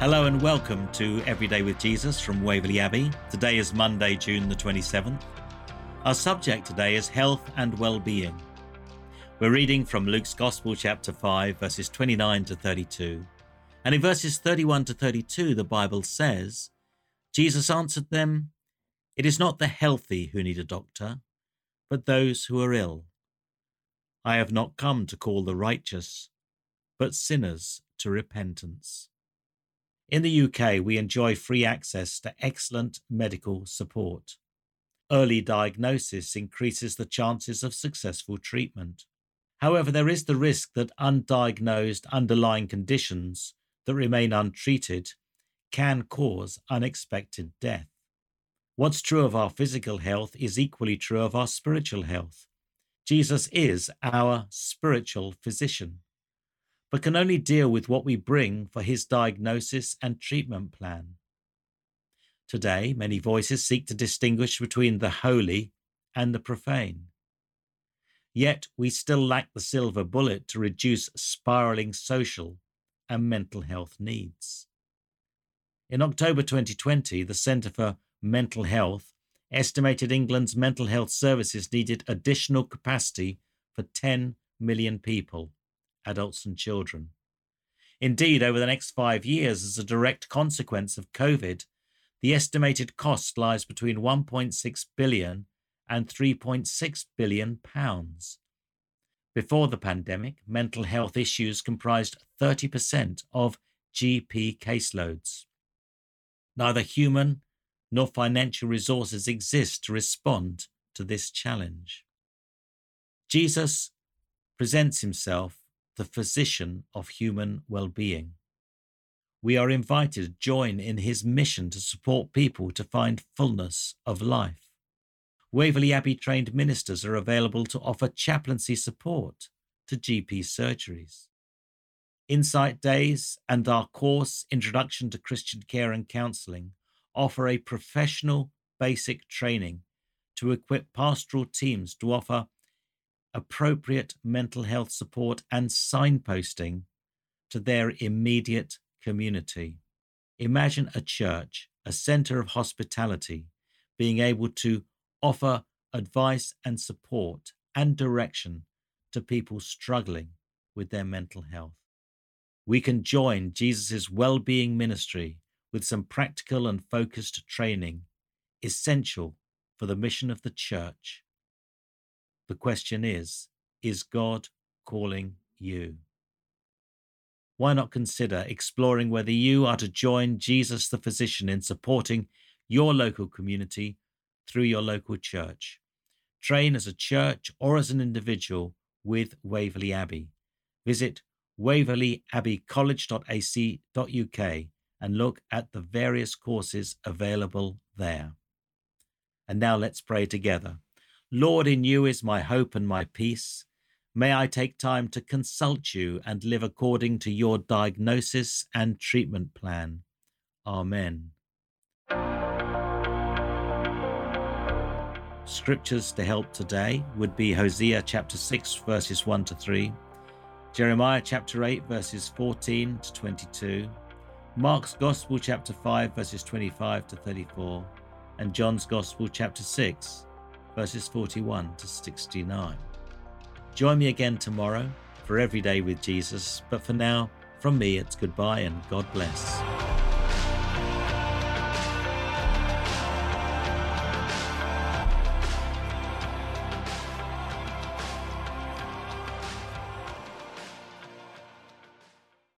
Hello and welcome to Everyday with Jesus from Waverley Abbey. Today is Monday, June the 27th. Our subject today is health and well-being. We're reading from Luke's Gospel chapter 5 verses 29 to 32. And in verses 31 to 32 the Bible says, Jesus answered them, It is not the healthy who need a doctor, but those who are ill. I have not come to call the righteous, but sinners to repentance. In the UK, we enjoy free access to excellent medical support. Early diagnosis increases the chances of successful treatment. However, there is the risk that undiagnosed underlying conditions that remain untreated can cause unexpected death. What's true of our physical health is equally true of our spiritual health. Jesus is our spiritual physician but can only deal with what we bring for his diagnosis and treatment plan. Today, many voices seek to distinguish between the holy and the profane. Yet we still lack the silver bullet to reduce spiraling social and mental health needs. In October 2020, the Centre for Mental Health estimated England's mental health services needed additional capacity for 10 million people adults and children. Indeed, over the next five years, as a direct consequence of COVID, the estimated cost lies between 1.6 billion and 3.6 billion pounds. Before the pandemic, mental health issues comprised 30% of GP caseloads. Neither human nor financial resources exist to respond to this challenge. Jesus presents himself the physician of human well being. We are invited to join in his mission to support people to find fullness of life. Waverley Abbey trained ministers are available to offer chaplaincy support to GP surgeries. Insight Days and our course, Introduction to Christian Care and Counselling, offer a professional basic training to equip pastoral teams to offer appropriate mental health support and signposting to their immediate community. Imagine a church, a center of hospitality, being able to offer advice and support and direction to people struggling with their mental health. We can join Jesus' well being ministry with some practical and focused training essential for the mission of the church the question is Is God calling you? Why not consider exploring whether you are to join Jesus the physician in supporting your local community through your local church? Train as a church or as an individual with Waverley Abbey. Visit waverleyabbeycollege.ac.uk and look at the various courses available there. And now let's pray together. Lord, in you is my hope and my peace. May I take time to consult you and live according to your diagnosis and treatment plan. Amen. Scriptures to help today would be Hosea chapter 6, verses 1 to 3, Jeremiah chapter 8, verses 14 to 22, Mark's Gospel chapter 5, verses 25 to 34, and John's Gospel chapter 6, verses 41 to 69. Join me again tomorrow for Every Day with Jesus, but for now, from me, it's goodbye and God bless.